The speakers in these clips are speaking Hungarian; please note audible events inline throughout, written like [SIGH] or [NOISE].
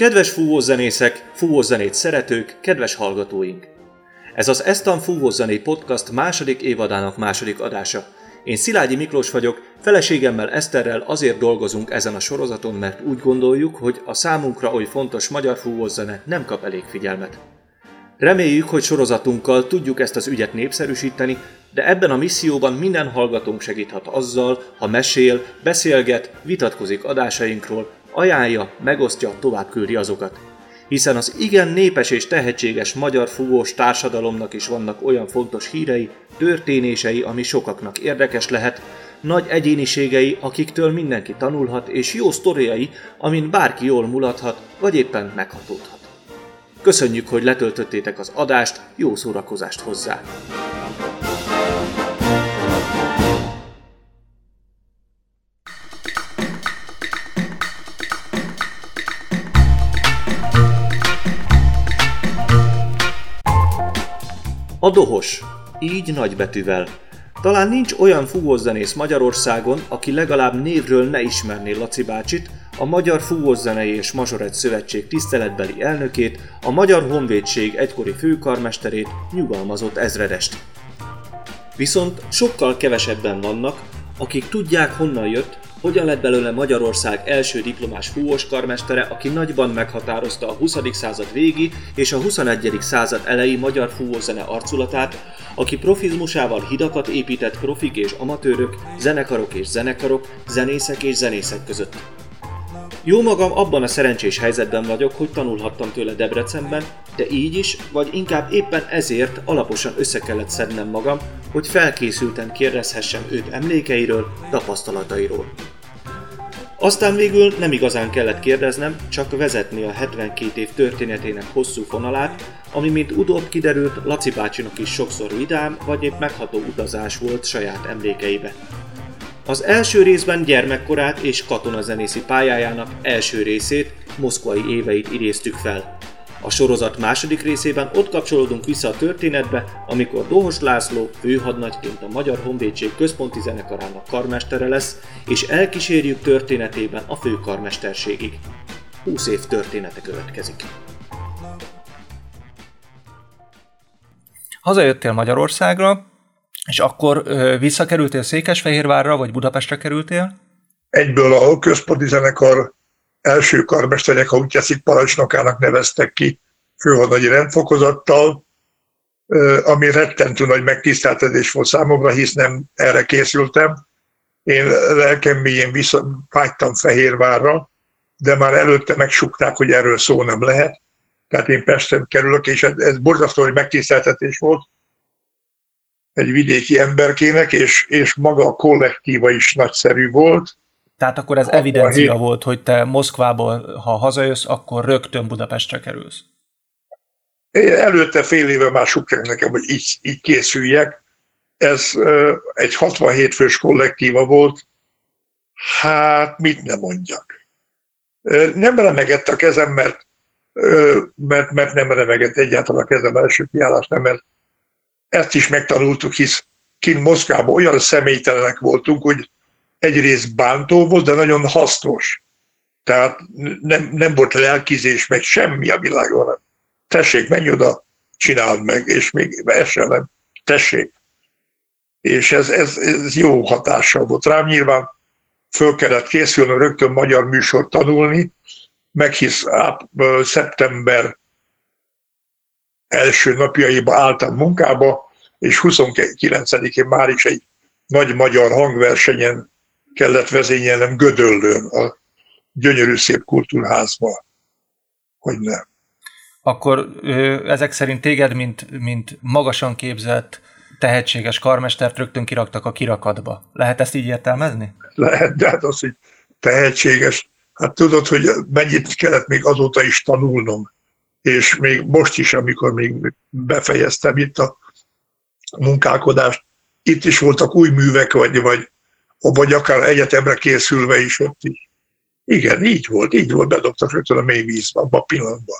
Kedves fúvózenészek, fúvózenét szeretők, kedves hallgatóink! Ez az Estan Fúvózené Podcast második évadának második adása. Én Szilágyi Miklós vagyok, feleségemmel Eszterrel azért dolgozunk ezen a sorozaton, mert úgy gondoljuk, hogy a számunkra oly fontos magyar fúvózene nem kap elég figyelmet. Reméljük, hogy sorozatunkkal tudjuk ezt az ügyet népszerűsíteni, de ebben a misszióban minden hallgatónk segíthat azzal, ha mesél, beszélget, vitatkozik adásainkról, ajánlja, megosztja, tovább küldi azokat. Hiszen az igen népes és tehetséges magyar fúvós társadalomnak is vannak olyan fontos hírei, történései, ami sokaknak érdekes lehet, nagy egyéniségei, akiktől mindenki tanulhat, és jó sztoriai, amin bárki jól mulathat, vagy éppen meghatódhat. Köszönjük, hogy letöltöttétek az adást, jó szórakozást hozzá! A dohos. Így nagybetűvel. Talán nincs olyan fúvózenész Magyarországon, aki legalább névről ne ismerné Laci bácsit, a Magyar Fúvózenei és Mazsoret Szövetség tiszteletbeli elnökét, a Magyar Honvédség egykori főkarmesterét, nyugalmazott ezredest. Viszont sokkal kevesebben vannak, akik tudják honnan jött, hogyan lett belőle Magyarország első diplomás fúvós karmestere, aki nagyban meghatározta a 20. század végi és a 21. század elejé magyar fúvózene arculatát, aki profizmusával hidakat épített profik és amatőrök, zenekarok és zenekarok, zenészek és zenészek között. Jó magam abban a szerencsés helyzetben vagyok, hogy tanulhattam tőle Debrecenben, de így is, vagy inkább éppen ezért alaposan össze kellett szednem magam, hogy felkészülten kérdezhessem őt emlékeiről, tapasztalatairól. Aztán végül nem igazán kellett kérdeznem, csak vezetni a 72 év történetének hosszú fonalát, ami mint utóbb kiderült Laci bácsinak is sokszor vidám, vagy épp megható utazás volt saját emlékeibe. Az első részben gyermekkorát és katonazenészi pályájának első részét, moszkvai éveit idéztük fel. A sorozat második részében ott kapcsolódunk vissza a történetbe, amikor Dohos László főhadnagyként a Magyar Honvédség központi zenekarának karmestere lesz, és elkísérjük történetében a főkarmesterségig. 20 év története következik. Hazajöttél Magyarországra, és akkor visszakerültél Székesfehérvárra, vagy Budapestre kerültél? Egyből a központi zenekar első karmesterek, ha úgy teszik, parancsnokának neveztek ki főhadnagyi rendfokozattal, ami rettentő nagy megtiszteltetés volt számomra, hisz nem erre készültem. Én lelkem mélyén visszavágytam Fehérvárra, de már előtte megsukták, hogy erről szó nem lehet. Tehát én Pesten kerülök, és ez, ez borzasztó, hogy megtiszteltetés volt egy vidéki emberkének, és, és maga a kollektíva is nagyszerű volt. Tehát akkor ez evidencia volt, hogy te Moszkvából, ha hazajössz, akkor rögtön Budapestre kerülsz. Előtte fél éve már sukják nekem, hogy így, így készüljek. Ez egy 67 fős kollektíva volt. Hát mit nem mondjak. Nem remegett a kezem, mert, mert, mert nem remegett egyáltalán a kezem első kiállás, nem, mert ezt is megtanultuk, hisz kint Moszkvában olyan személytelenek voltunk, hogy egyrészt bántó volt, de nagyon hasznos. Tehát nem, nem volt lelkizés, meg semmi a világon. Tessék, menj oda, csináld meg, és még essen nem. Tessék. És ez, ez, ez jó hatással volt rám. Nyilván föl kellett készülni rögtön magyar műsort tanulni, meghisz áp, szeptember első napjaiba álltam munkába, és 29-én már is egy nagy magyar hangversenyen kellett vezényelnem Gödöllőn, a gyönyörű szép kultúrházba, hogy nem. Akkor ezek szerint téged, mint, mint magasan képzett, tehetséges karmestert rögtön kiraktak a kirakatba. Lehet ezt így értelmezni? Lehet, de hát az, hogy tehetséges, hát tudod, hogy mennyit kellett még azóta is tanulnom és még most is, amikor még befejeztem itt a munkálkodást, itt is voltak új művek, vagy, vagy, vagy akár egyetemre készülve is ott is. Igen, így volt, így volt, bedobtak rögtön a mély vízbe, abban a pillanatban.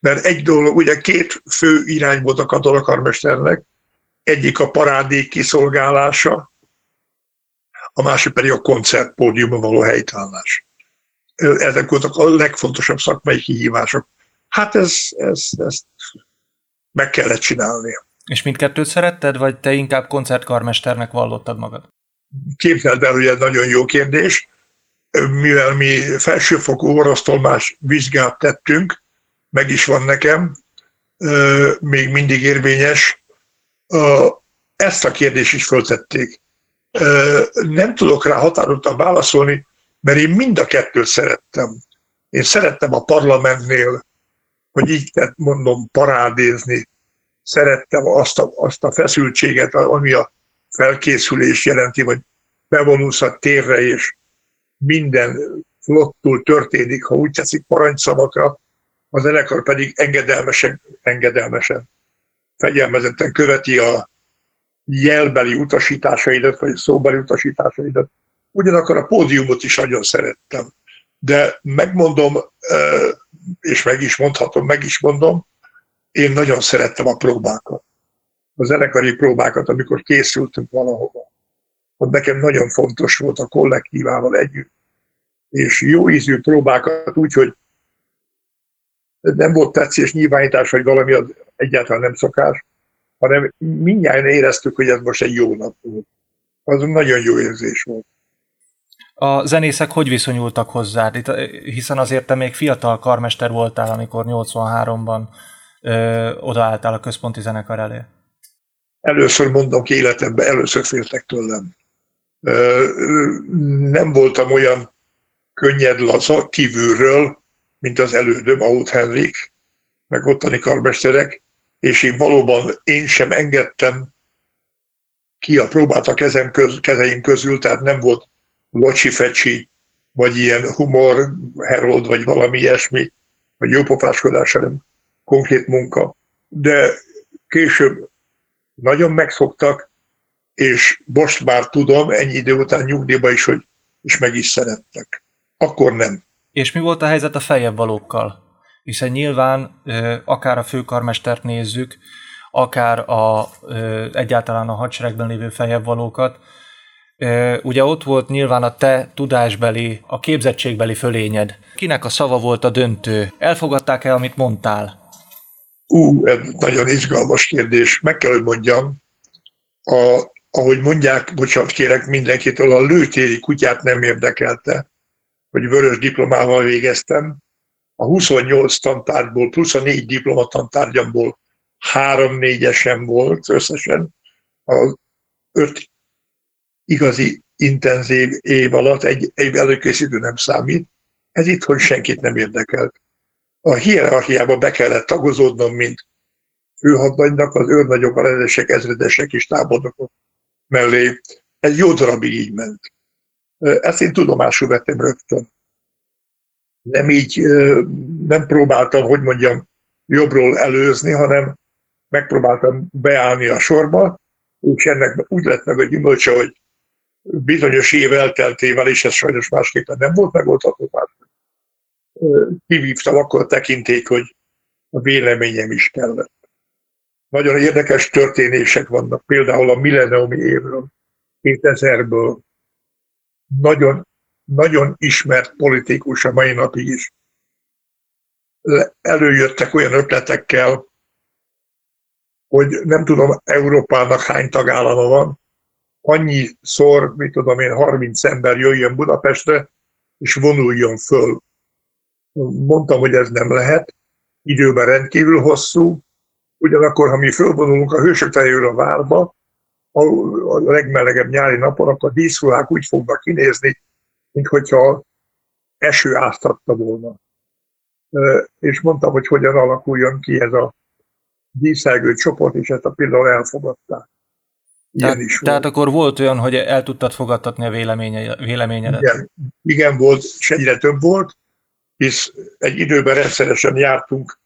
Mert egy dolog, ugye két fő irány volt a katolakarmesternek, egyik a parádék kiszolgálása, a másik pedig a koncertpódiumban való helytállás. ezek voltak a legfontosabb szakmai kihívások. Hát ez, ez, ezt meg kellett csinálni. És mindkettőt szeretted, vagy te inkább koncertkarmesternek vallottad magad? Képzeld el, hogy ez nagyon jó kérdés. Mivel mi felsőfokú orvosztolmás vizsgát tettünk, meg is van nekem, még mindig érvényes, ezt a kérdést is föltették. Nem tudok rá határozottan válaszolni, mert én mind a kettőt szerettem. Én szerettem a parlamentnél, hogy így mondom, parádézni. Szerettem azt a, azt a feszültséget, ami a felkészülés jelenti, vagy bevonulsz a térre, és minden flottul történik, ha úgy teszik parancsszavakra, a zenekar pedig engedelmesen, engedelmesen, fegyelmezetten követi a jelbeli utasításaidat, vagy szóbeli utasításaidat. Ugyanakkor a pódiumot is nagyon szerettem. De megmondom, és meg is mondhatom, meg is mondom, én nagyon szerettem a próbákat. A zenekari próbákat, amikor készültünk valahova. Ott nekem nagyon fontos volt a kollektívával együtt. És jó ízű próbákat úgy, hogy nem volt tetszés nyilvánítás, vagy valami az egyáltalán nem szokás, hanem mindjárt éreztük, hogy ez most egy jó nap volt. Az nagyon jó érzés volt. A zenészek hogy viszonyultak hozzá? Hiszen azért te még fiatal karmester voltál, amikor 83-ban ö, odaálltál a központi zenekar elé. Először mondom ki életemben, először féltek tőlem. Ö, nem voltam olyan könnyed laza kívülről, mint az elődöm, Aut Henrik, meg ottani karmesterek, és én valóban én sem engedtem ki a próbát a kezem köz, kezeim közül, tehát nem volt locsi-fecsi, vagy ilyen humor, herold, vagy valami ilyesmi, vagy jópofáskodás, hanem konkrét munka. De később nagyon megszoktak, és most már tudom, ennyi idő után nyugdíjba is, hogy is meg is szerettek. Akkor nem. És mi volt a helyzet a feljebb valókkal? Hiszen nyilván akár a főkarmestert nézzük, akár a, egyáltalán a hadseregben lévő feljebb valókat, ugye ott volt nyilván a te tudásbeli, a képzettségbeli fölényed. Kinek a szava volt a döntő? Elfogadták el, amit mondtál? Ú, ez nagyon izgalmas kérdés. Meg kell, hogy mondjam, a, ahogy mondják, bocsánat kérek mindenkitől, a lőtéri kutyát nem érdekelte hogy vörös diplomával végeztem. A 28 tantárgyból, plusz a négy diplomatantárgyamból három négyesem volt összesen. A öt igazi intenzív év alatt, egy év előkészítő nem számít, ez itthon senkit nem érdekelt. A hierarchiába be kellett tagozódnom, mint főhadnagynak, az őrnagyok, a rendesek, ezredesek és tábornokok mellé. Ez jó darabig így ment. Ezt én tudomásul vettem rögtön. Nem így, nem próbáltam, hogy mondjam, jobbról előzni, hanem megpróbáltam beállni a sorba, és ennek úgy lett meg a gyümölcse, hogy bizonyos év elteltével, és ez sajnos másképpen nem volt megoldható, már kivívtam akkor tekinték, hogy a véleményem is kellett. Nagyon érdekes történések vannak, például a milleniumi évről, 2000-ből, nagyon, nagyon ismert politikus a mai napig is. Előjöttek olyan ötletekkel, hogy nem tudom, Európának hány tagállama van, annyi szor, mit tudom én, 30 ember jöjjön Budapestre, és vonuljon föl. Mondtam, hogy ez nem lehet, időben rendkívül hosszú, ugyanakkor, ha mi fölvonulunk a hősök a várba, a, a legmelegebb nyári napon, akkor a díszruhák úgy fognak kinézni, mint hogyha eső áztatta volna. És mondtam, hogy hogyan alakuljon ki ez a díszelgő csoport, és ezt a például elfogadták. Ilyen tehát, is volt. tehát akkor volt olyan, hogy el tudtad fogadtatni a véleménye, véleményedet? Igen, igen, volt, és egyre több volt, hisz egy időben rendszeresen jártunk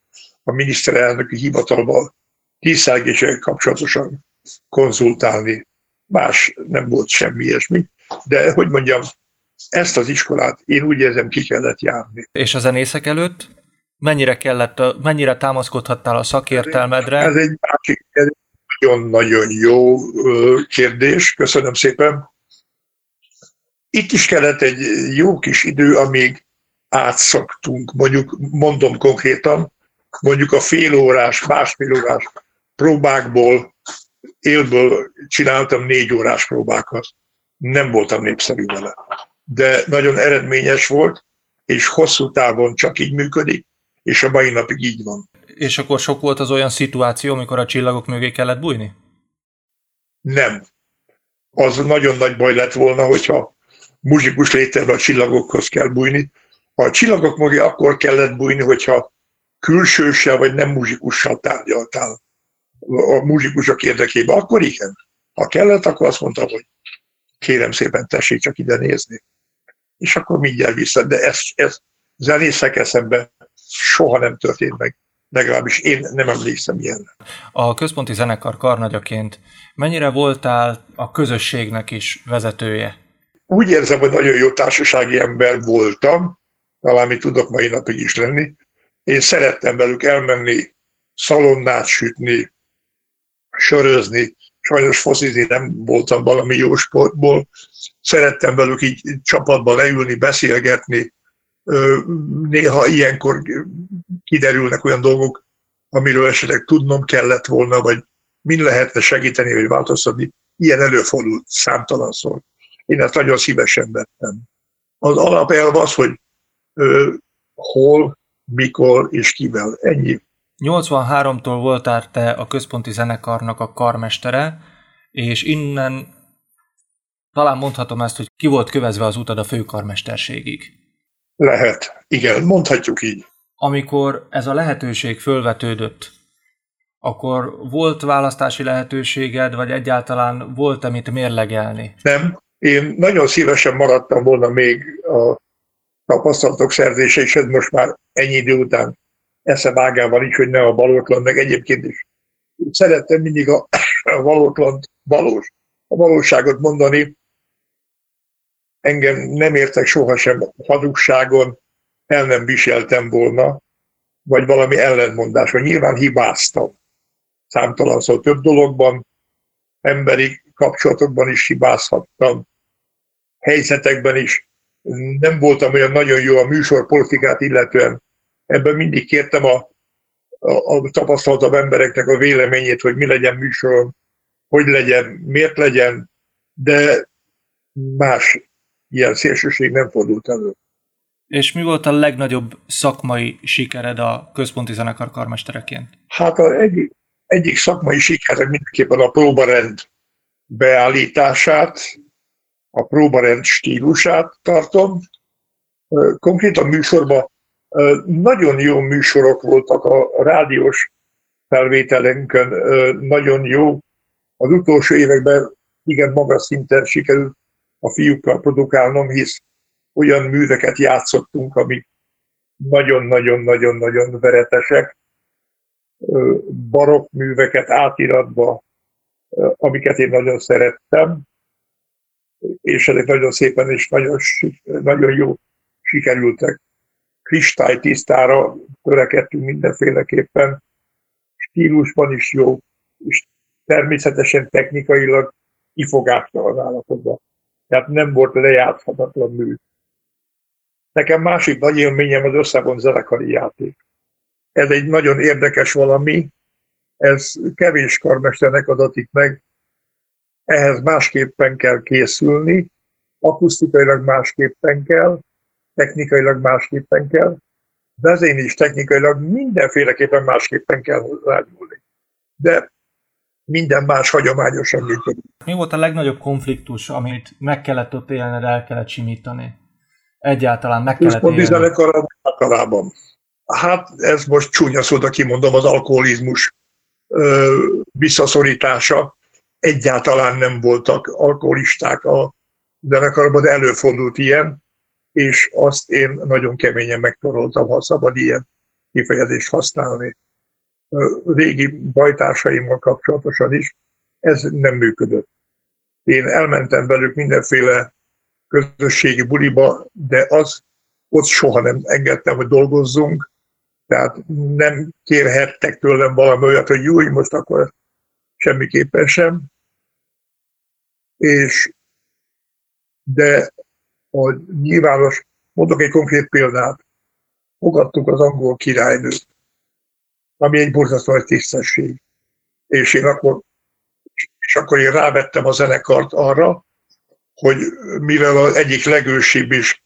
a miniszterelnöki hivatalban díszelgéssel kapcsolatosan konzultálni, más nem volt semmi ilyesmi, de hogy mondjam, ezt az iskolát én úgy érzem ki kellett járni. És a zenészek előtt? Mennyire kellett, mennyire támaszkodhattál a szakértelmedre? Ez egy másik nagyon-nagyon jó kérdés, köszönöm szépen. Itt is kellett egy jó kis idő, amíg átszoktunk, mondjuk mondom konkrétan, mondjuk a fél órás, másfél órás próbákból, élből csináltam négy órás próbákat. Nem voltam népszerű vele. De nagyon eredményes volt, és hosszú távon csak így működik, és a mai napig így van. És akkor sok volt az olyan szituáció, amikor a csillagok mögé kellett bújni? Nem. Az nagyon nagy baj lett volna, hogyha muzsikus létezve a csillagokhoz kell bújni. A csillagok mögé akkor kellett bújni, hogyha külsőse vagy nem muzsikussal tárgyaltál a muzsikusok érdekében, akkor igen. Ha kellett, akkor azt mondta, hogy kérem szépen, tessék csak ide nézni. És akkor mindjárt vissza. De ez, ez zenészek eszembe soha nem történt meg. Legalábbis én nem emlékszem ilyen. A központi zenekar karnagyaként mennyire voltál a közösségnek is vezetője? Úgy érzem, hogy nagyon jó társasági ember voltam, talán mi tudok mai napig is lenni. Én szerettem velük elmenni, szalonnát sütni, sörözni, sajnos foszizni nem voltam valami jó sportból. Szerettem velük így csapatba leülni, beszélgetni. Néha ilyenkor kiderülnek olyan dolgok, amiről esetleg tudnom kellett volna, vagy min lehetne segíteni, vagy változtatni. Ilyen előfordult számtalanszor. Én ezt nagyon szívesen vettem. Az alapelv az, hogy ö, hol, mikor és kivel. Ennyi. 83-tól voltál te a központi zenekarnak a karmestere, és innen talán mondhatom ezt, hogy ki volt kövezve az utad a főkarmesterségig. Lehet, igen, mondhatjuk így. Amikor ez a lehetőség fölvetődött, akkor volt választási lehetőséged, vagy egyáltalán volt-e mit mérlegelni? Nem, én nagyon szívesen maradtam volna még a tapasztalatok szerzése, és ez most már ennyi idő után eszem ágában is, hogy ne a valótlan, meg egyébként is szerettem mindig a, a valótlan, valós, a valóságot mondani. Engem nem értek sohasem hazugságon, el nem viseltem volna, vagy valami ellentmondás, vagy nyilván hibáztam. Számtalan szó több dologban, emberi kapcsolatokban is hibázhattam, helyzetekben is. Nem voltam olyan nagyon jó a műsorpolitikát illetően, ebben mindig kértem a, a, a tapasztaltabb embereknek a véleményét, hogy mi legyen műsorom, hogy legyen, miért legyen, de más ilyen szélsőség nem fordult elő. És mi volt a legnagyobb szakmai sikered a központi zenekar karmestereként? Hát a egyik, egyik szakmai sikerem mindenképpen a próbarend beállítását, a próbarend stílusát tartom. Konkrétan műsorban nagyon jó műsorok voltak a rádiós felvételünkön, nagyon jó. Az utolsó években igen magas szinten sikerült a fiúkkal produkálnom, hisz olyan műveket játszottunk, amik nagyon-nagyon-nagyon-nagyon veretesek, barokk műveket átiratba, amiket én nagyon szerettem, és ezek nagyon szépen és nagyon, nagyon jó sikerültek kristálytisztára törekedtünk mindenféleképpen, stílusban is jó, és természetesen technikailag az állapotban. Tehát nem volt lejátszhatatlan mű. Nekem másik nagy élményem az összevont zenekari játék. Ez egy nagyon érdekes valami, ez kevés karmesternek adatik meg, ehhez másképpen kell készülni, akusztikailag másképpen kell, technikailag másképpen kell, vezén is technikailag mindenféleképpen másképpen kell rányúlni. De minden más hagyományosan működik. Mi volt a legnagyobb konfliktus, amit meg kellett ott élned, el kellett simítani? Egyáltalán meg kellett élni? akarában. Hát ez most csúnya szóda kimondom, az alkoholizmus ö, visszaszorítása. Egyáltalán nem voltak alkoholisták a zenekarban, de előfordult ilyen és azt én nagyon keményen megtoroltam, ha szabad ilyen kifejezést használni. Régi bajtársaimmal kapcsolatosan is ez nem működött. Én elmentem velük mindenféle közösségi buliba, de az ott soha nem engedtem, hogy dolgozzunk, tehát nem kérhettek tőlem valami olyat, hogy jó, most akkor semmiképpen sem. És de a nyilvános, mondok egy konkrét példát, fogadtuk az angol királynőt, ami egy borzasztó nagy tisztesség. És én akkor, és akkor én rávettem a zenekart arra, hogy mivel az egyik legősibb is,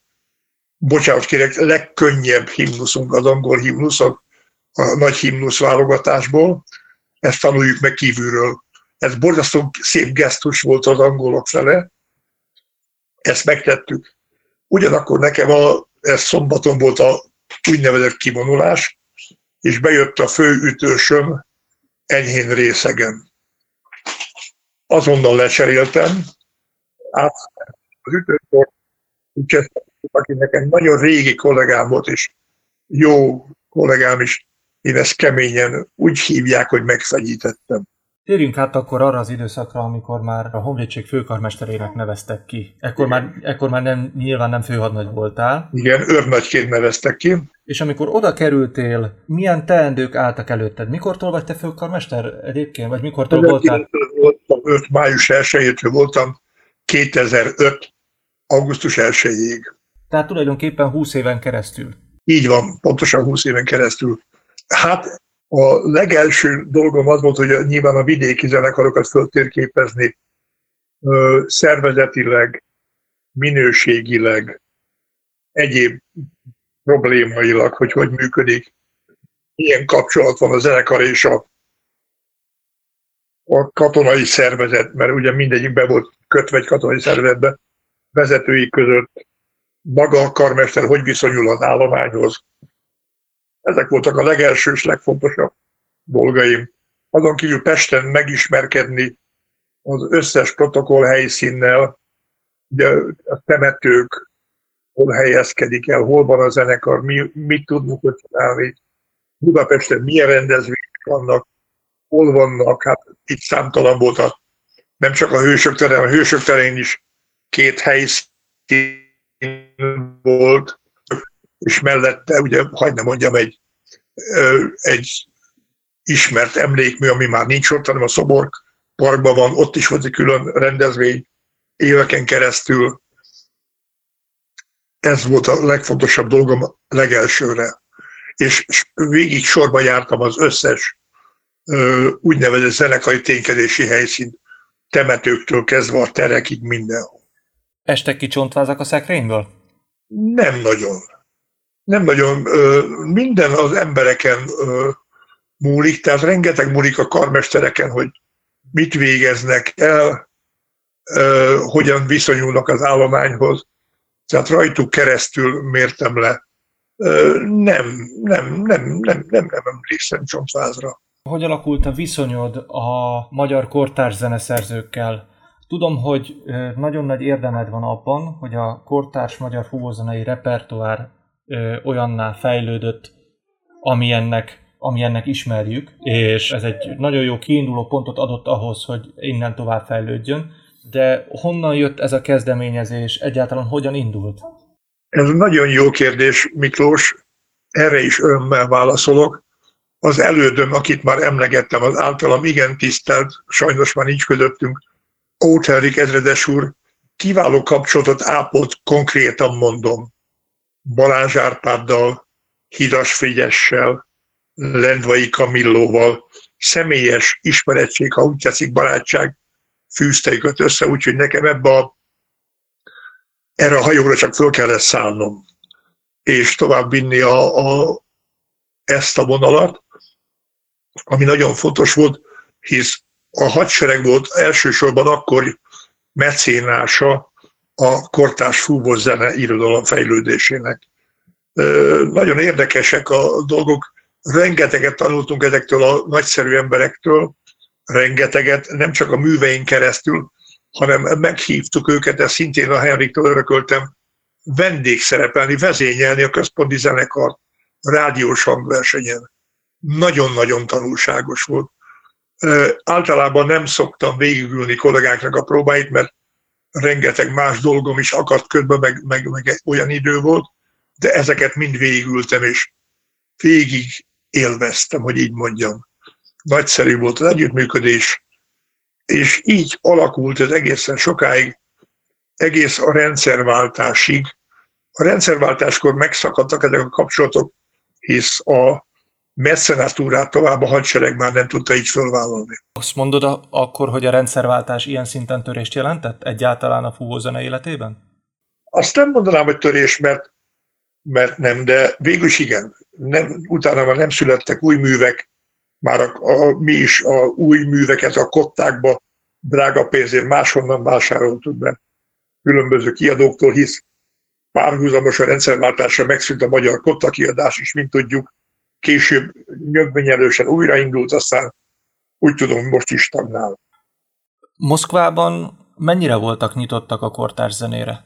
bocsánat kérek, legkönnyebb himnuszunk az angol himnusz, a, a nagy himnusz válogatásból, ezt tanuljuk meg kívülről. Ez borzasztó szép gesztus volt az angolok fele, ezt megtettük. Ugyanakkor nekem a, ez szombaton volt a úgynevezett kivonulás, és bejött a fő ütősöm enyhén részegen. Azonnal lecseréltem, át az ütőkor, aki nekem nagyon régi kollégám volt, és jó kollégám is, én ezt keményen úgy hívják, hogy megfegyítettem. Térjünk át akkor arra az időszakra, amikor már a honvédség főkarmesterének neveztek ki. Ekkor már, ekkor már nem, nyilván nem főhadnagy voltál. Igen, őrnagyként neveztek ki. És amikor oda kerültél, milyen teendők álltak előtted? Mikortól vagy te főkarmester egyébként? Vagy mikortól voltál? Voltam 5. május 1 voltam 2005. augusztus 1-ig. Tehát tulajdonképpen 20 éven keresztül. Így van, pontosan 20 éven keresztül. Hát a legelső dolgom az volt, hogy nyilván a vidéki zenekarokat föltérképezni szervezetileg, minőségileg, egyéb problémailag, hogy hogy működik, milyen kapcsolat van a zenekar és a, a katonai szervezet, mert ugye mindegyik be volt kötve egy katonai szervezetbe, vezetői között, maga a karmester hogy viszonyul az állományhoz, ezek voltak a legelső és legfontosabb dolgaim. Azon kívül Pesten megismerkedni az összes protokoll helyszínnel, ugye a temetők, hol helyezkedik el, hol van a zenekar, mi, mit tudunk ott csinálni, Budapesten milyen rendezvények vannak, hol vannak, hát itt számtalan volt a, nem csak a hősök terén, a hősök terén is két helyszín volt, és mellette, ugye, hagyd ne mondjam, egy, egy ismert emlékmű, ami már nincs ott, hanem a Szobor parkban van, ott is volt egy külön rendezvény éveken keresztül. Ez volt a legfontosabb dolgom legelsőre. És végig sorba jártam az összes úgynevezett zenekari ténykedési helyszínt, temetőktől kezdve a terekig mindenhol. Estek ki csontvázak a szekrényből? Nem nagyon nem nagyon, minden az embereken múlik, tehát rengeteg múlik a karmestereken, hogy mit végeznek el, hogyan viszonyulnak az állományhoz. Tehát rajtuk keresztül mértem le. Nem, nem, nem, nem, nem, nem emlékszem csontvázra. Hogy alakult a viszonyod a magyar kortárs zeneszerzőkkel? Tudom, hogy nagyon nagy érdemed van abban, hogy a kortárs magyar fúvózenei repertoár olyanná fejlődött, amilyennek, amilyennek ismerjük, és ez egy nagyon jó kiinduló pontot adott ahhoz, hogy innen tovább fejlődjön. De honnan jött ez a kezdeményezés, egyáltalán hogyan indult? Ez nagyon jó kérdés, Miklós. Erre is örömmel válaszolok. Az elődöm, akit már emlegettem, az általam igen tisztelt, sajnos már nincs közöttünk, Óterik ezredes úr, kiváló kapcsolatot ápolt, konkrétan mondom, Balázs Árpáddal, Hidas Frigyessel, Lendvai Kamillóval. Személyes ismeretség, ha úgy tetszik, barátság fűzte őket össze, úgyhogy nekem ebbe a, erre a hajóra csak föl kellett szállnom, és tovább vinni a, a, ezt a vonalat, ami nagyon fontos volt, hisz a hadsereg volt elsősorban akkor mecénása a kortás fúvós zene irodalom fejlődésének. Nagyon érdekesek a dolgok, rengeteget tanultunk ezektől a nagyszerű emberektől, rengeteget, nem csak a műveink keresztül, hanem meghívtuk őket, ezt szintén a Henriktől örököltem, vendégszerepelni, vezényelni a központi zenekart rádiós hangversenyen. Nagyon-nagyon tanulságos volt. Általában nem szoktam végigülni kollégáknak a próbáit, mert rengeteg más dolgom is akadt ködbe, meg, meg, meg olyan idő volt, de ezeket mind végigültem, és végig élveztem, hogy így mondjam. Nagyszerű volt az együttműködés, és így alakult ez egészen sokáig, egész a rendszerváltásig. A rendszerváltáskor megszakadtak ezek a kapcsolatok, hisz a mecenatúrát tovább a hadsereg már nem tudta így fölvállalni. Azt mondod akkor, hogy a rendszerváltás ilyen szinten törést jelentett egyáltalán a fúvózene életében? Azt nem mondanám, hogy törés, mert, mert nem, de végül is igen. Nem, utána már nem születtek új művek, már a, a, mi is a új műveket a kottákba drága pénzért máshonnan vásároltuk be különböző kiadóktól, hisz párhuzamos a rendszerváltásra megszűnt a magyar kotta kiadás is, mint tudjuk, később nyögvenyelősen újraindult, aztán úgy tudom, most is stagnál. Moszkvában mennyire voltak nyitottak a kortárs zenére?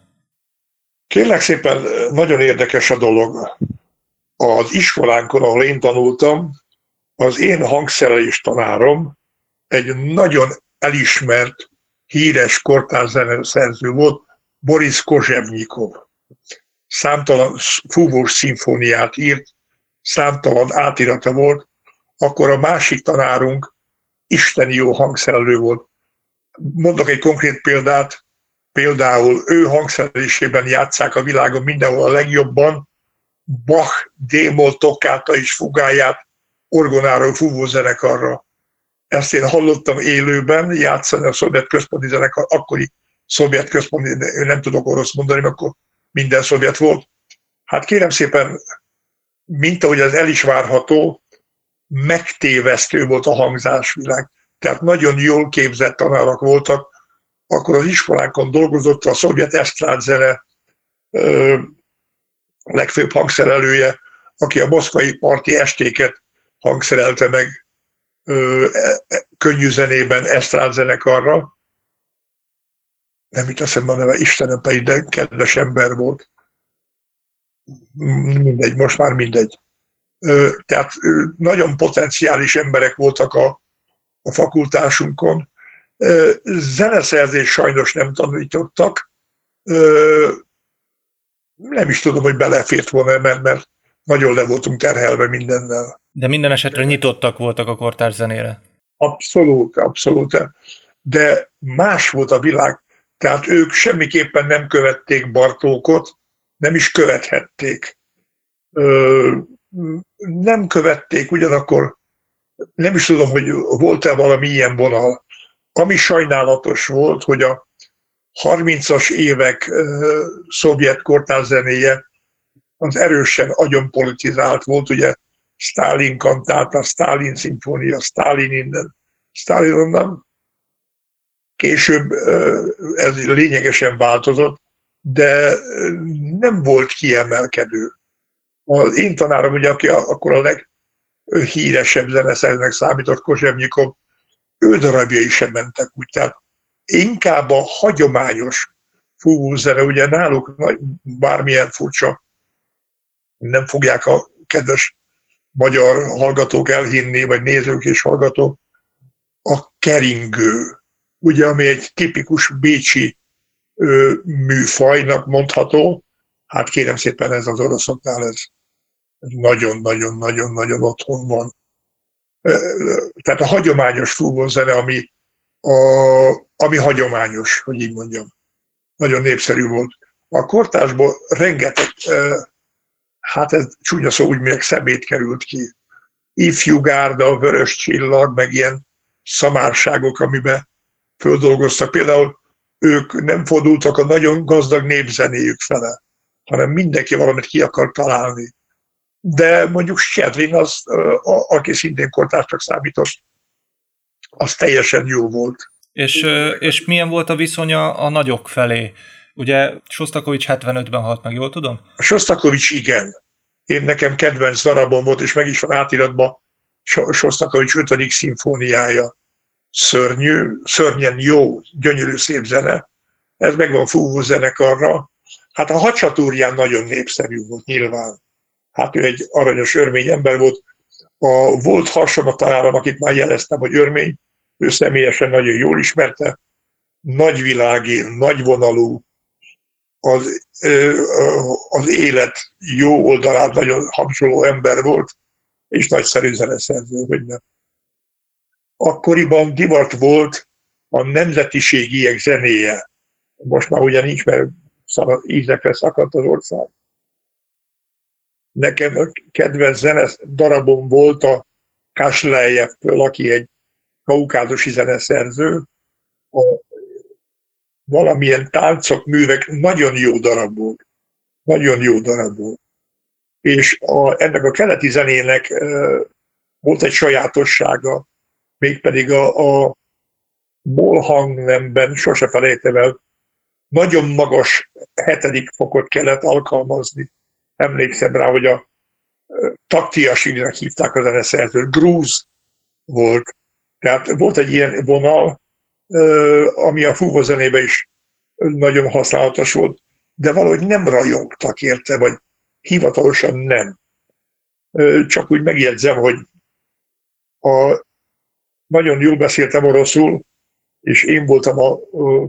Kérlek szépen, nagyon érdekes a dolog. Az iskolánkon, ahol én tanultam, az én hangszerelés tanárom egy nagyon elismert, híres kortárs szerző volt, Boris Kozsevnyikov. Számtalan fúvós szimfóniát írt, számtalan átirata volt, akkor a másik tanárunk isteni jó hangszerelő volt. Mondok egy konkrét példát, például ő hangszerelésében játszák a világon mindenhol a legjobban, Bach démol tokáta és fugáját orgonáról fúvózenekarra. Ezt én hallottam élőben játszani a szovjet központi zenekar, akkori szovjet központi, nem tudok orosz mondani, mert akkor minden szovjet volt. Hát kérem szépen, mint ahogy az el is várható, megtévesztő volt a hangzásvilág. Tehát nagyon jól képzett tanárak voltak, akkor az iskolánkon dolgozott a szovjet esztrádzene legfőbb hangszerelője, aki a moszkvai parti estéket hangszerelte meg ö, e, e, könnyű zenében esztrádzenekarra. Nem itt azt a neve, Istenem pedig, kedves ember volt mindegy, most már mindegy. Tehát nagyon potenciális emberek voltak a, a fakultásunkon. Zeneszerzés sajnos nem tanítottak. Nem is tudom, hogy belefért volna, mert, mert nagyon le voltunk terhelve mindennel. De minden esetre nyitottak voltak a kortárs zenére. Abszolút, abszolút. De más volt a világ. Tehát ők semmiképpen nem követték Bartókot, nem is követhették. Nem követték, ugyanakkor nem is tudom, hogy volt-e valami ilyen vonal. Ami sajnálatos volt, hogy a 30-as évek szovjet kortárzenéje az erősen agyon politizált volt, ugye Stalin kantáta, Stalin szimfónia, Stalin innen, Stalin onnan. Később ez lényegesen változott, de nem volt kiemelkedő. Az én tanárom, ugye, aki akkor a leghíresebb zeneszerzőnek számított, Kozsevnyikov, ő darabjai sem mentek úgy. Tehát inkább a hagyományos fúvózene, ugye náluk bármilyen furcsa, nem fogják a kedves magyar hallgatók elhinni, vagy nézők és hallgatók, a keringő, ugye, ami egy tipikus bécsi műfajnak mondható, hát kérem szépen ez az oroszoknál ez nagyon-nagyon-nagyon-nagyon otthon van. Tehát a hagyományos fúvózene, ami, a, ami hagyományos, hogy így mondjam. Nagyon népszerű volt. A kortásból rengeteg, hát ez csúnya szó, úgy még szemét került ki. Ifjú gárda, vörös csillag, meg ilyen szamárságok, amiben földolgoztak. Például ők nem fordultak a nagyon gazdag népzenéjük fele, hanem mindenki valamit ki akar találni. De mondjuk Sedlin, az, aki szintén kortársnak számított, az teljesen jó volt. És, és milyen volt a viszonya a nagyok felé? Ugye Sostakovics 75-ben halt meg, jól tudom? Sostakovics igen. Én nekem kedvenc darabom volt, és meg is van átiratban Sostakovics 5. szimfóniája szörnyű, szörnyen jó, gyönyörű szép zene. Ez meg van fúvó zenekarra. Hát a hadsatúrján nagyon népszerű volt nyilván. Hát ő egy aranyos örmény ember volt. A volt hasonlataláram, akit már jeleztem, hogy örmény, ő személyesen nagyon jól ismerte, nagyvilági, nagyvonalú, az, az élet jó oldalát nagyon hangzsoló ember volt, és nagyszerű zeneszerző, hogy nem akkoriban divat volt a nemzetiségiek zenéje. Most már ugye nincs, mert ízekre szakadt az ország. nekem a kedvenc zenes darabom volt a Kaslejevtől, aki egy kaukázusi zeneszerző, a valamilyen táncok, művek nagyon jó darab volt. Nagyon jó darab volt. És a, ennek a keleti zenének e, volt egy sajátossága, mégpedig a, a mol hangnemben, sose felejtem el, nagyon magas hetedik fokot kellett alkalmazni. Emlékszem rá, hogy a taktiasininek hívták a zeneszerzőt, grúz volt. Tehát volt egy ilyen vonal, ami a fúvózenébe is nagyon használatos volt, de valahogy nem rajongtak érte, vagy hivatalosan nem. Csak úgy megjegyzem, hogy a, nagyon jól beszéltem oroszul, és én voltam a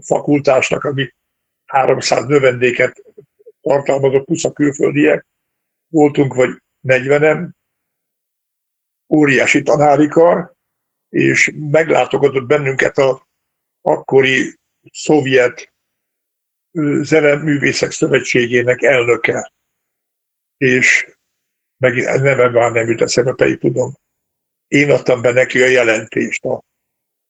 fakultásnak, ami 300 növendéket tartalmazott, plusz a külföldiek, voltunk vagy 40-en, óriási tanári kar, és meglátogatott bennünket a akkori szovjet zeneművészek szövetségének elnöke, és megint neve már nem jut eszembe, pedig tudom. Én adtam be neki a jelentést a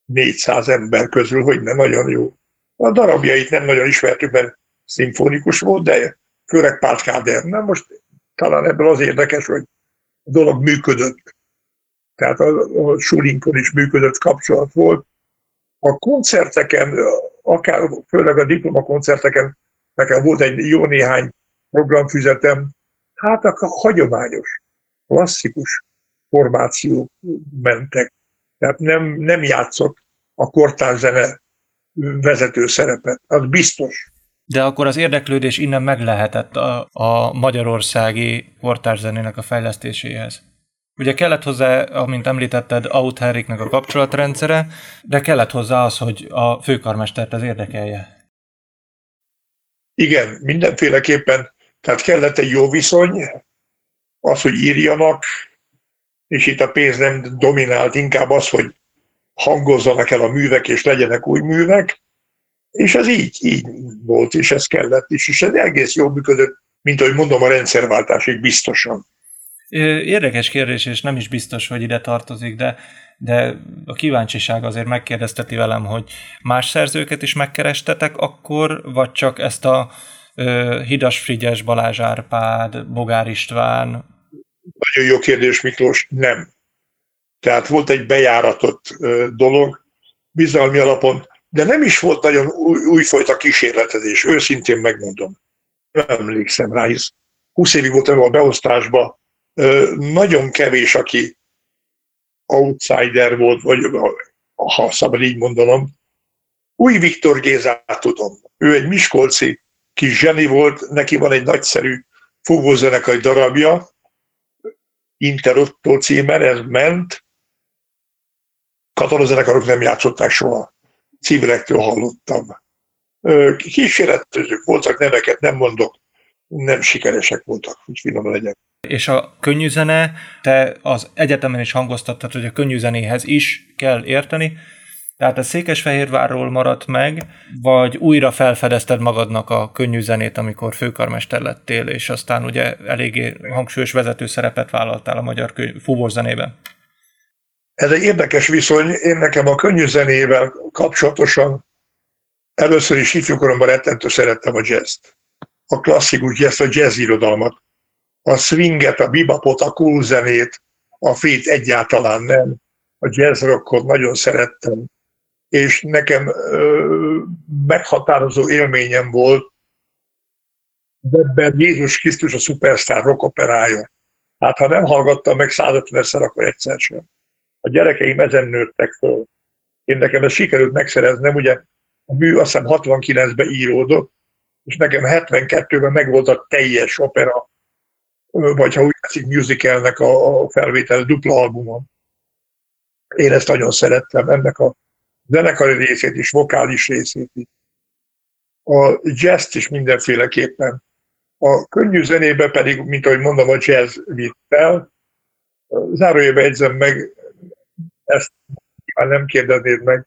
400 ember közül, hogy nem nagyon jó. A darabjait nem nagyon ismertük, mert szimfonikus volt, de főleg Káder. Nem most talán ebből az érdekes, hogy a dolog működött. Tehát a, a Sulinkon is működött kapcsolat volt. A koncerteken, akár főleg a diplomakoncerteken, nekem volt egy jó néhány programfüzetem, hát a hagyományos, klasszikus formációk mentek. Tehát nem, nem játszott a kortárzene vezető szerepet, az biztos. De akkor az érdeklődés innen meg lehetett a, a magyarországi kortárszenének a fejlesztéséhez. Ugye kellett hozzá, amint említetted, Aut Henriknek a kapcsolatrendszere, de kellett hozzá az, hogy a főkarmestert az érdekelje. Igen, mindenféleképpen. Tehát kellett egy jó viszony, az, hogy írjanak, és itt a pénz nem dominált, inkább az, hogy hangozzanak el a művek, és legyenek új művek, és ez így, így volt, és ez kellett is, és ez egész jól működött, mint ahogy mondom, a rendszerváltásig biztosan. Érdekes kérdés, és nem is biztos, hogy ide tartozik, de, de a kíváncsiság azért megkérdezteti velem, hogy más szerzőket is megkerestetek akkor, vagy csak ezt a Hidas Frigyes, Balázs Árpád, Bogár István? Nagyon jó kérdés, Miklós, nem. Tehát volt egy bejáratott dolog, bizalmi alapon, de nem is volt nagyon új, újfajta kísérletezés, őszintén megmondom. Nem emlékszem rá, hisz 20 évig voltam a beosztásban, nagyon kevés, aki outsider volt, vagy ha szabad így mondanom. Új Viktor Gézát tudom. Ő egy miskolci kis zseni volt, neki van egy nagyszerű fúvózenekari darabja, Interotto címen, ez ment. Katonazenekarok nem játszották soha. Civilektől hallottam. Kísérletezők voltak, neveket nem mondok, nem sikeresek voltak, hogy finom legyek. És a könnyű zene, te az egyetemen is hangoztattad, hogy a könnyű zenéhez is kell érteni, tehát a Székesfehérvárról maradt meg, vagy újra felfedezted magadnak a könnyű zenét, amikor főkarmester lettél, és aztán ugye eléggé hangsúlyos vezető szerepet vállaltál a magyar zenében? Ez egy érdekes viszony. Én nekem a könnyű zenével kapcsolatosan először is ifjúkoromban rettentő szerettem a jazz-t. A klasszikus jazz, a jazz irodalmat a swinget, a bebopot, a cool zenét, a free egyáltalán nem. A jazz rockot nagyon szerettem. És nekem meghatározó élményem volt ebben Jézus Krisztus a szupersztár rock operája. Hát ha nem hallgattam meg 150-szer, akkor egyszer sem. A gyerekeim ezen nőttek föl. Én nekem ezt sikerült megszereznem, ugye a mű azt hiszem 69-ben íródott, és nekem 72-ben megvolt a teljes opera vagy ha úgy tetszik, musicalnek a felvétel dupla albumon. Én ezt nagyon szerettem, ennek a zenekari részét is, vokális részét is. A jazz is mindenféleképpen. A könnyű zenébe pedig, mint ahogy mondom, a jazz vitt fel. Zárójébe egyzem meg, ezt már nem kérdeznéd meg,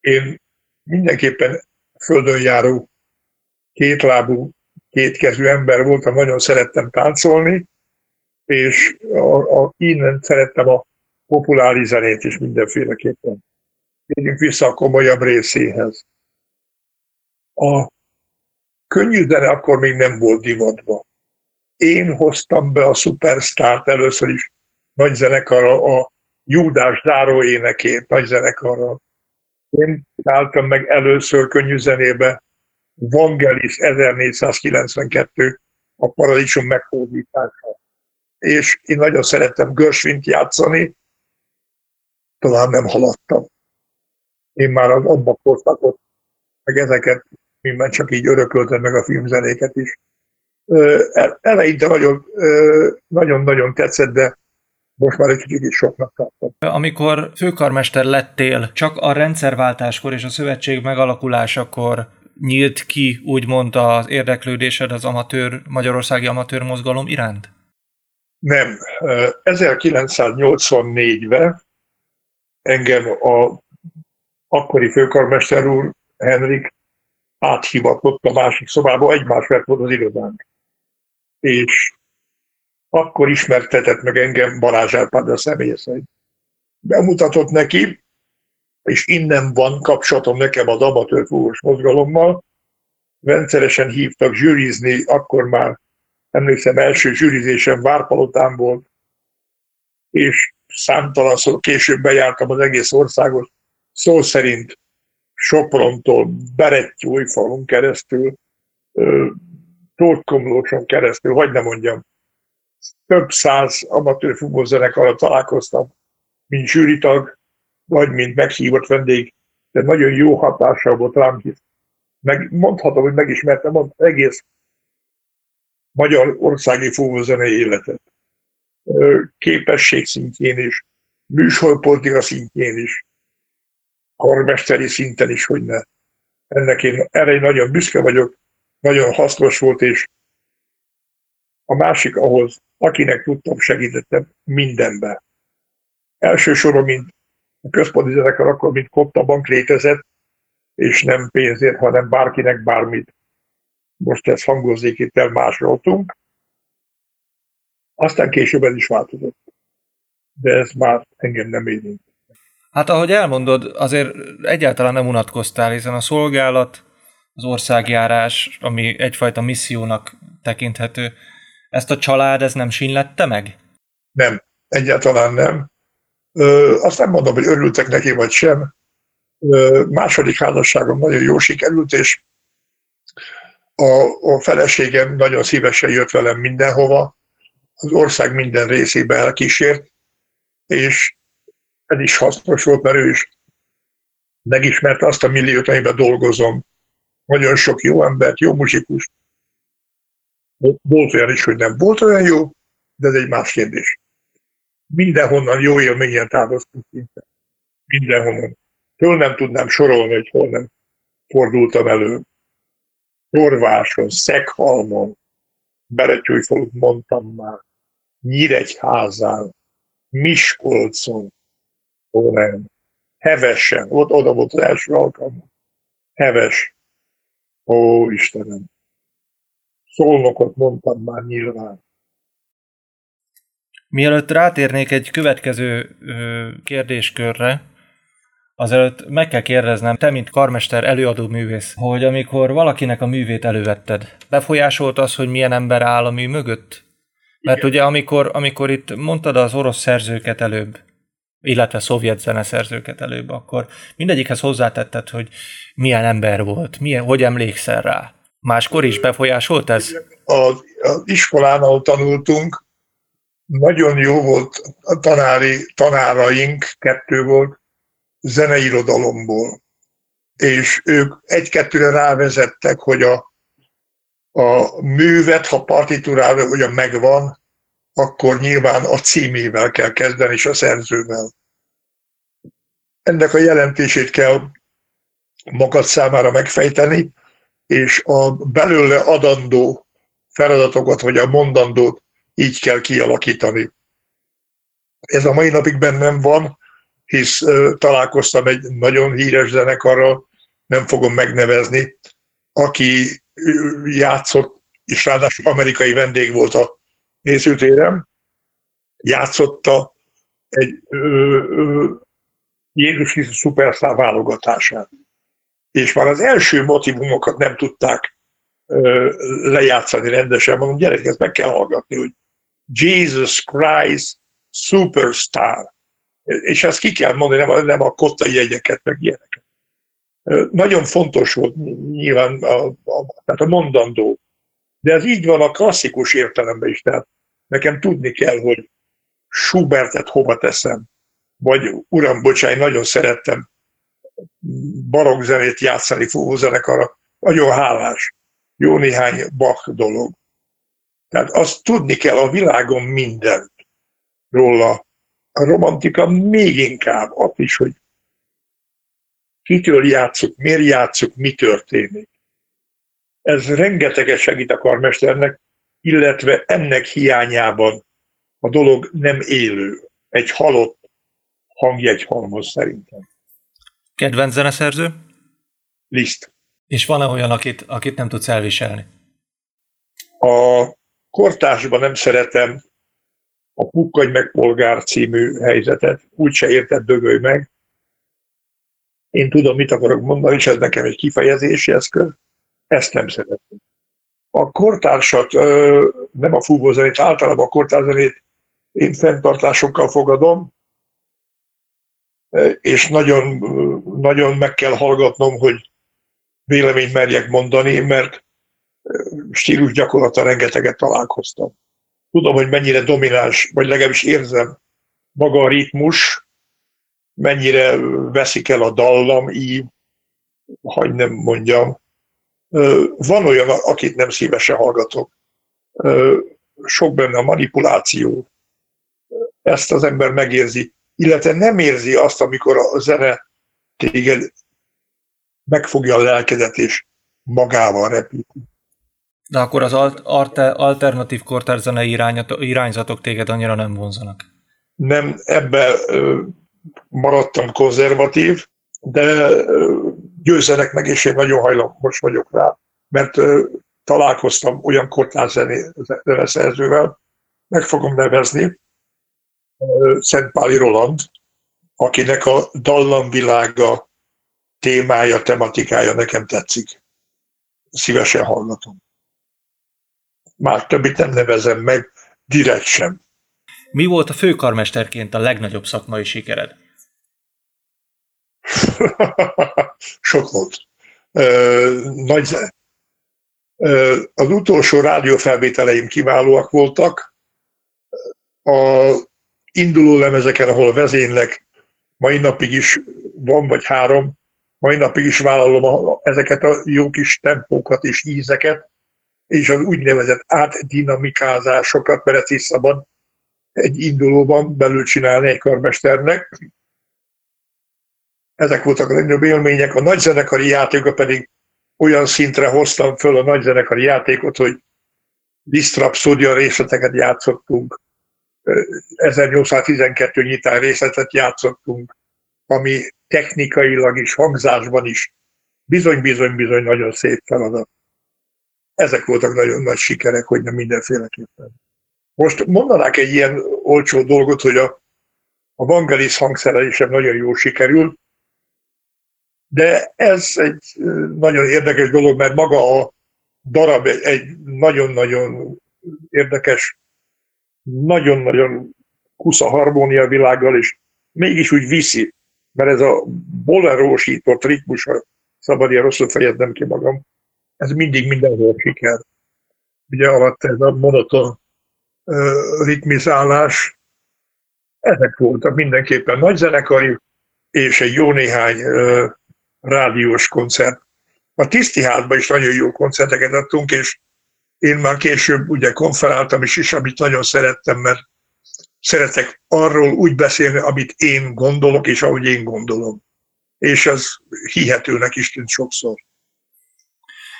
én mindenképpen földön járó, kétlábú kétkezű ember voltam, nagyon szerettem táncolni, és a, a, innen szerettem a populári zenét is mindenféleképpen. Térjünk vissza a komolyabb részéhez. A könnyű zene akkor még nem volt divatban. Én hoztam be a Superstar-t először is nagy zenekarra, a Júdás záró énekét nagy zenekarra. Én álltam meg először könnyű zenébe Vangelis 1492 a paradicsom meghódítása. És én nagyon szerettem Görsvint játszani, talán nem haladtam. Én már az abba korszakot, meg ezeket minden csak így örököltem meg a filmzenéket is. Eleinte nagyon-nagyon tetszett, de most már egy kicsit is soknak tartom. Amikor főkarmester lettél, csak a rendszerváltáskor és a szövetség megalakulásakor nyílt ki, úgymond az érdeklődésed az amatőr, magyarországi amatőr mozgalom iránt? Nem. 1984-ben engem a akkori főkarmester úr, Henrik, áthivatott a másik szobába, egymás vett volt az irodánk. És akkor ismertetett meg engem Balázs Árpád a személy szerint. Bemutatott neki, és innen van kapcsolatom nekem az amatőr mozgalommal. Rendszeresen hívtak zsűrizni, akkor már emlékszem első zsűrizésem Várpalotán volt, és számtalanszor később bejártam az egész országot, szó szerint Soprontól Berettyújfalun keresztül, Tótkomlóson keresztül, hogy nem mondjam, több száz amatőr futballzenekarral találkoztam, mint zsűritag, vagy mint meghívott vendég, de nagyon jó hatással volt rám, hisz meg, mondhatom, hogy megismertem az egész magyar országi futballzenei életet. Képesség szintjén is, műsorpolitika szintjén is, karmesteri szinten is, hogy ne. Ennek én erre én nagyon büszke vagyok, nagyon hasznos volt, és a másik ahhoz, akinek tudtam, segítettem mindenben. Elsősorban, mint a központi zenekar, akkor, mint Kotta Bank létezett, és nem pénzért, hanem bárkinek bármit. Most ez hangozzék, itt elmásoltunk. Aztán később ez is változott. De ez már engem nem érint. Hát ahogy elmondod, azért egyáltalán nem unatkoztál, hiszen a szolgálat, az országjárás, ami egyfajta missziónak tekinthető, ezt a család, ez nem sinlette meg? Nem, egyáltalán nem. Ö, azt nem mondom, hogy örültek neki, vagy sem. Ö, második házasságom nagyon jó sikerült, és a, a feleségem nagyon szívesen jött velem mindenhova, az ország minden részébe elkísért, és ez is hasznos volt, mert ő is megismerte azt a milliót, amiben dolgozom. Nagyon sok jó embert, jó muzsikus. Volt olyan is, hogy nem volt olyan jó, de ez egy más kérdés. Mindenhonnan jó élményen távoztunk szinte. Mindenhonnan. Föl nem tudnám sorolni, hogy hol nem fordultam elő. Torváson, Szekhalmon, Beretyújfalut mondtam már, Nyíregyházán, Miskolcon, Ó, nem. Hevesen. Ott oda volt az első alkalom. Heves. Ó, Istenem. Szolnokot mondtam már nyilván. Mielőtt rátérnék egy következő ö, kérdéskörre, azelőtt meg kell kérdeznem, te, mint karmester előadó művész, hogy amikor valakinek a művét elővetted, befolyásolt az, hogy milyen ember áll a mű mögött? Mert Igen. ugye amikor, amikor itt mondtad az orosz szerzőket előbb, illetve szovjet zeneszerzőket előbb, akkor mindegyikhez hozzátetted, hogy milyen ember volt, milyen, hogy emlékszel rá. Máskor is befolyásolt ez? Az, az iskolán, ahol tanultunk, nagyon jó volt a tanári, tanáraink, kettő volt, zeneirodalomból. És ők egy-kettőre rávezettek, hogy a, a művet, ha partitúrára ugyan megvan, akkor nyilván a címével kell kezdeni, és a szerzővel. Ennek a jelentését kell magad számára megfejteni, és a belőle adandó feladatokat, vagy a mondandót így kell kialakítani. Ez a mai napig bennem van, hisz találkoztam egy nagyon híres zenekarral, nem fogom megnevezni, aki játszott, és ráadásul amerikai vendég volt a nézőtérem, játszotta egy Jézus Krisztus szuperszár válogatását. És már az első motivumokat nem tudták ö, lejátszani rendesen, mondom, gyerek, ezt meg kell hallgatni, hogy Jesus Christ Superstar. És ezt ki kell mondani, nem nem a kottai jegyeket, meg ilyeneket. Nagyon fontos volt nyilván a, a, tehát a mondandó. De ez így van a klasszikus értelemben is. Tehát nekem tudni kell, hogy Schubertet hova teszem. Vagy, uram, bocsánat, nagyon szerettem barokk zenét játszani fúvózenekarra. Nagyon hálás. Jó néhány Bach dolog. Tehát azt tudni kell a világon mindent róla. A romantika még inkább azt is, hogy kitől játszuk, miért játszuk, mi történik. Ez rengeteget segít a karmesternek, illetve ennek hiányában a dolog nem élő. Egy halott halmoz szerintem. Kedvenc zeneszerző? Liszt. És van-e olyan, akit, akit nem tudsz elviselni? A kortásban nem szeretem a Pukkadj meg polgár című helyzetet. Úgyse érted, dögölj meg. Én tudom, mit akarok mondani, és ez nekem egy kifejezési eszköz. Ezt nem szeretem. A kortársat, nem a fúvózenét, általában a kortárzenét én fenntartásokkal fogadom, és nagyon, nagyon meg kell hallgatnom, hogy véleményt merjek mondani, mert stílus gyakorlata rengeteget találkoztam. Tudom, hogy mennyire domináns, vagy legalábbis érzem maga a ritmus, mennyire veszik el a dallam, így, hogy nem mondjam. Van olyan, akit nem szívesen hallgatok. Sok benne a manipuláció. Ezt az ember megérzi. Illetve nem érzi azt, amikor a zene téged megfogja a lelkedet, és magával repíti. De akkor az alternatív kortárzenei irányzatok téged annyira nem vonzanak? Nem, ebbe maradtam konzervatív, de győzenek meg, és én nagyon hajlamos vagyok rá, mert találkoztam olyan kortárzeneszerzővel, meg fogom nevezni, Szentpáli Roland, akinek a dallamvilága témája, tematikája nekem tetszik. Szívesen hallgatom. Már többit nem nevezem meg, direkt sem. Mi volt a főkarmesterként a legnagyobb szakmai sikered? [LAUGHS] Sok volt. Nagy, az utolsó rádiófelvételeim kiválóak voltak. A induló lemezeken, ahol vezénylek, mai napig is van vagy három, mai napig is vállalom a, ezeket a jó kis tempókat és ízeket, és az úgynevezett átdinamikázásokat, mert ezt is szabad egy indulóban belül csinálni egy karmesternek. Ezek voltak a legnagyobb élmények. A nagyzenekari játékot pedig olyan szintre hoztam föl a nagyzenekari játékot, hogy Distrapsódia részleteket játszottunk, 1812 nyitán részletet játszottunk, ami technikailag is, hangzásban is bizony-bizony-bizony nagyon szép feladat. Ezek voltak nagyon nagy sikerek, hogy nem mindenféleképpen. Most mondanák egy ilyen olcsó dolgot, hogy a, a Vangelis hangszerelésem nagyon jól sikerül, de ez egy nagyon érdekes dolog, mert maga a darab egy nagyon-nagyon érdekes, nagyon-nagyon kusza harmónia világgal, és mégis úgy viszi, mert ez a bolerósított ritmus, ha szabad ilyen rosszul fejeznem ki magam, ez mindig mindenhol siker. Ugye alatt ez a monoton ritmizálás, ezek voltak mindenképpen nagy zenekari, és egy jó néhány rádiós koncert. A Tisztiházban is nagyon jó koncerteket adtunk, és én már később ugye konferáltam is, is, amit nagyon szerettem, mert szeretek arról úgy beszélni, amit én gondolok, és ahogy én gondolom. És ez hihetőnek is tűnt sokszor.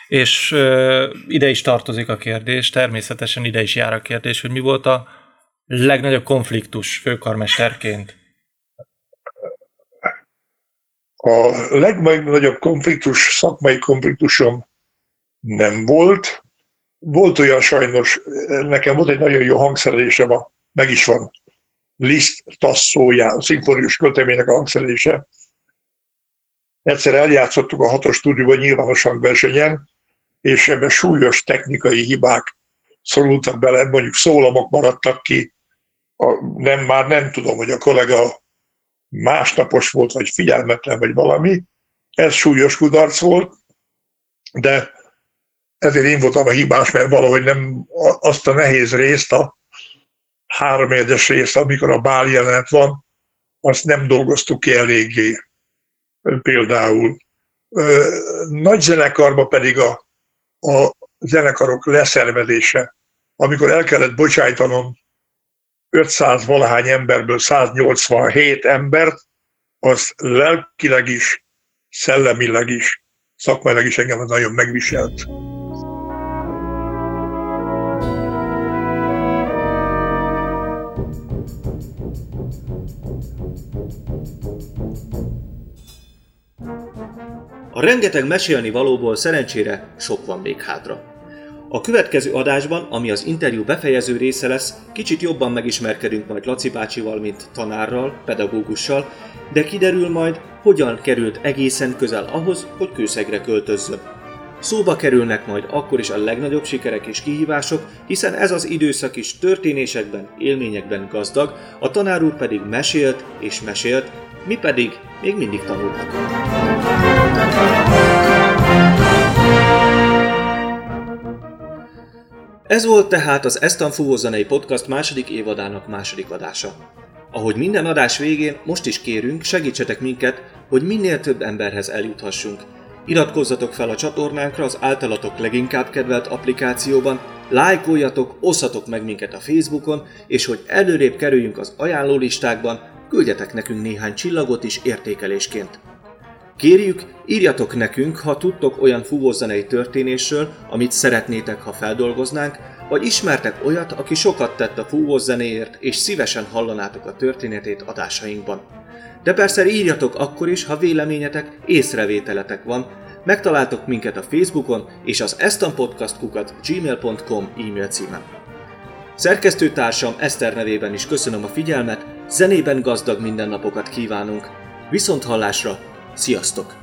És uh, ide is tartozik a kérdés, természetesen ide is jár a kérdés, hogy mi volt a legnagyobb konfliktus főkarmesterként? A legnagyobb konfliktus, szakmai konfliktusom nem volt. Volt olyan sajnos, nekem volt egy nagyon jó hangszerelésem, meg is van Liszt tasszójá, szimfonikus költeménynek a hangszerelése. Egyszer eljátszottuk a hatos stúdióban nyilvános hangversenyen, és ebben súlyos technikai hibák szorultak bele, mondjuk szólamok maradtak ki, a, nem, már nem tudom, hogy a kollega másnapos volt, vagy figyelmetlen, vagy valami. Ez súlyos kudarc volt, de ezért én voltam a hibás, mert valahogy nem azt a nehéz részt, a három érdes részt, amikor a bál jelenet van, azt nem dolgoztuk ki eléggé. Például nagy zenekarban pedig a, a zenekarok leszervezése, amikor el kellett bocsájtanom 500 valahány emberből 187 embert, az lelkileg is, szellemileg is, szakmailag is engem nagyon megviselt. A rengeteg mesélni valóból szerencsére sok van még hátra. A következő adásban, ami az interjú befejező része lesz, kicsit jobban megismerkedünk majd Laci bácsival, mint tanárral, pedagógussal, de kiderül majd, hogyan került egészen közel ahhoz, hogy kőszegre költözzön. Szóba kerülnek majd akkor is a legnagyobb sikerek és kihívások, hiszen ez az időszak is történésekben, élményekben gazdag, a tanár úr pedig mesélt és mesélt, mi pedig még mindig tanulhatunk. Ez volt tehát az Estan Fúvózenei Podcast második évadának második adása. Ahogy minden adás végén, most is kérünk, segítsetek minket, hogy minél több emberhez eljuthassunk. Iratkozzatok fel a csatornánkra az általatok leginkább kedvelt applikációban, lájkoljatok, osszatok meg minket a Facebookon, és hogy előrébb kerüljünk az ajánlólistákban, küldjetek nekünk néhány csillagot is értékelésként. Kérjük, írjatok nekünk, ha tudtok olyan fúvózenei történésről, amit szeretnétek, ha feldolgoznánk, vagy ismertek olyat, aki sokat tett a fúvózenéért, és szívesen hallanátok a történetét adásainkban. De persze írjatok akkor is, ha véleményetek, észrevételetek van, megtaláltok minket a Facebookon és az estanpodcastkukat gmail.com e-mail címen. Szerkesztőtársam Eszter nevében is köszönöm a figyelmet, zenében gazdag mindennapokat kívánunk. Viszont hallásra, sziasztok!